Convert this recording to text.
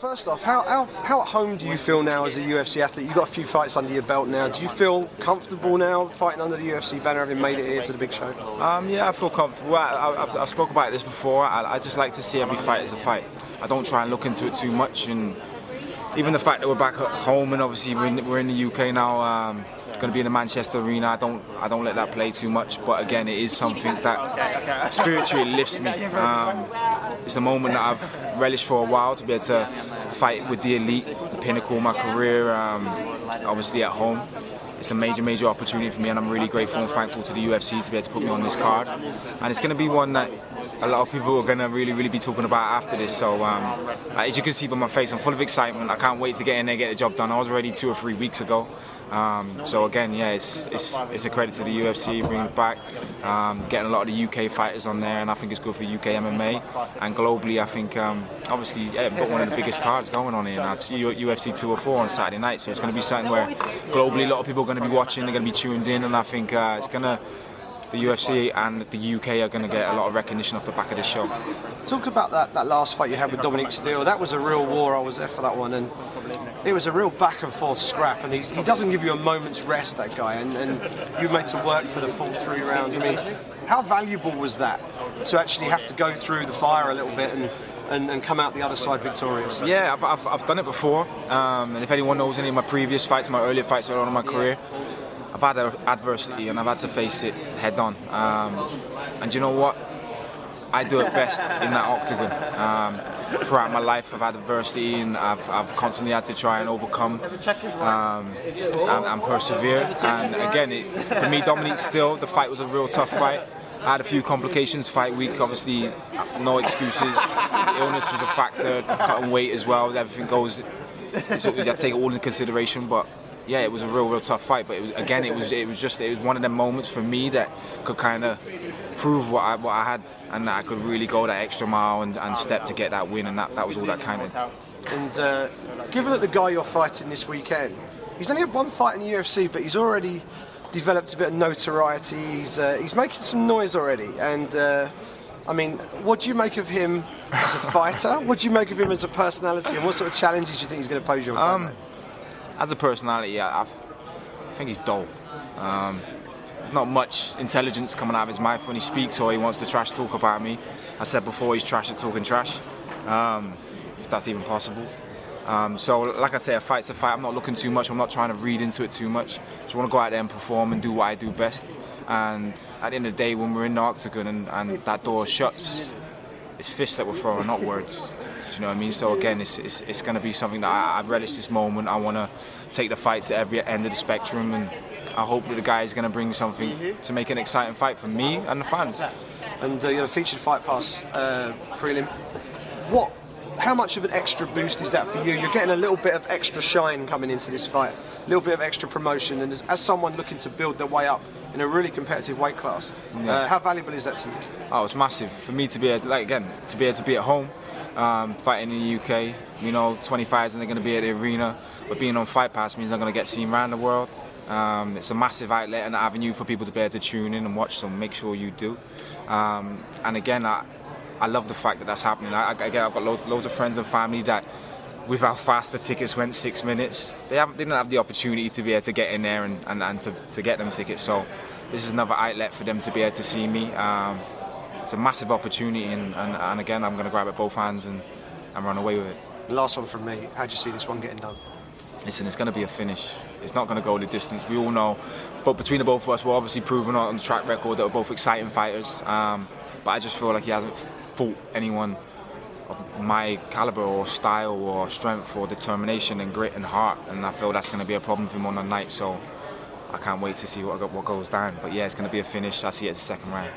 First off, how, how, how at home do you feel now as a UFC athlete? You've got a few fights under your belt now. Do you feel comfortable now fighting under the UFC banner, having made it here to the big show? Um, yeah, I feel comfortable. I, I, I've, I've spoken about this before. I, I just like to see every fight as a fight. I don't try and look into it too much. And even the fact that we're back at home and obviously we're in, we're in the UK now, um, going to be in the Manchester Arena. I don't I don't let that play too much. But again, it is something that spiritually lifts me. Um, it's a moment that I've relished for a while to be able to fight with the elite, the pinnacle of my career. Um, obviously at home. It's a major, major opportunity for me, and I'm really grateful and thankful to the UFC to be able to put me on this card. And it's going to be one that a lot of people are going to really, really be talking about after this. So, um, as you can see by my face, I'm full of excitement. I can't wait to get in there, get the job done. I was ready two or three weeks ago. Um, so again, yeah, it's, it's, it's a credit to the UFC bringing it back, um, getting a lot of the UK fighters on there, and I think it's good for UK MMA and globally. I think um, obviously yeah, we've one of the biggest cards going on here now. It's UFC 204 on Saturday night, so it's going to be something where globally a lot of people are going to be watching, they're going to be tuned in, and I think uh, it's going to the UFC and the UK are going to get a lot of recognition off the back of this show. Talk about that, that last fight you had with Dominic Steele. That was a real war. I was there for that one, and it was a real back and forth scrap. And he doesn't give you a moment's rest, that guy. And, and you made to work for the full three rounds. I mean, how valuable was that to actually have to go through the fire a little bit and and, and, come out the other side victorious? Yeah, I've, I've, I've done it before. Um, and if anyone knows any of my previous fights, my earlier fights early on in my career, I've had adversity and I've had to face it head on. Um, and you know what? I do it best in that octagon. Um, throughout my life, I've had adversity and I've, I've constantly had to try and overcome um, and, and, persevere. And again, it, for me, Dominic Steele, the fight was a real tough fight. I had a few complications fight week, obviously, no excuses. Illness was a factor, cutting weight as well. Everything goes, so you have to take it all into consideration. But yeah, it was a real, real tough fight. But it was, again, it was it was just it was one of the moments for me that could kind of prove what I, what I had and that I could really go that extra mile and, and step to get that win, and that, that was all that counted. And uh, given that the guy you're fighting this weekend, he's only had one fight in the UFC, but he's already developed a bit of notoriety. He's uh, he's making some noise already, and. Uh, I mean, what do you make of him as a fighter? what do you make of him as a personality, and what sort of challenges do you think he's going to pose you? Um, as a personality, I, I think he's dull. Um, there's not much intelligence coming out of his mouth when he speaks or he wants to trash talk about me. I said before, he's trash at talking trash, um, if that's even possible. Um, so, like I say, a fight's a fight. I'm not looking too much. I'm not trying to read into it too much. Just want to go out there and perform and do what I do best. And at the end of the day, when we're in the octagon and, and that door shuts, it's fists that we're throwing, not words you know what I mean? So again, it's, it's, it's going to be something that I, I relish this moment. I want to take the fight to every end of the spectrum, and I hope that the guy is going to bring something to make an exciting fight for me and the fans. And uh, you're a featured fight pass uh, prelim. What? How much of an extra boost is that for you? You're getting a little bit of extra shine coming into this fight, a little bit of extra promotion, and as, as someone looking to build their way up in a really competitive weight class, yeah. uh, how valuable is that to you? Oh, it's massive for me to be like again to be able to be at home um, fighting in the UK. You know, 25s and they're going to be at the arena. But being on Fight Pass means I'm going to get seen around the world. Um, it's a massive outlet and avenue for people to be able to tune in and watch, so make sure you do. Um, and again, I, I love the fact that that's happening. I, again, I've got lo- loads of friends and family that, with how fast the tickets went, six minutes, they, have, they didn't have the opportunity to be able to get in there and, and, and to, to get them tickets. So this is another outlet for them to be able to see me. Um, it's a massive opportunity, and, and, and again, I'm going to grab it both hands and, and run away with it. Last one from me. How do you see this one getting done? Listen, it's going to be a finish. It's not going to go the distance. We all know. But between the both of us, we're obviously proven on the track record that we're both exciting fighters. Um, but I just feel like he hasn't fought anyone of my caliber or style or strength or determination and grit and heart. And I feel that's going to be a problem for him on the night. So I can't wait to see what, what goes down. But yeah, it's going to be a finish. I see it as a second round.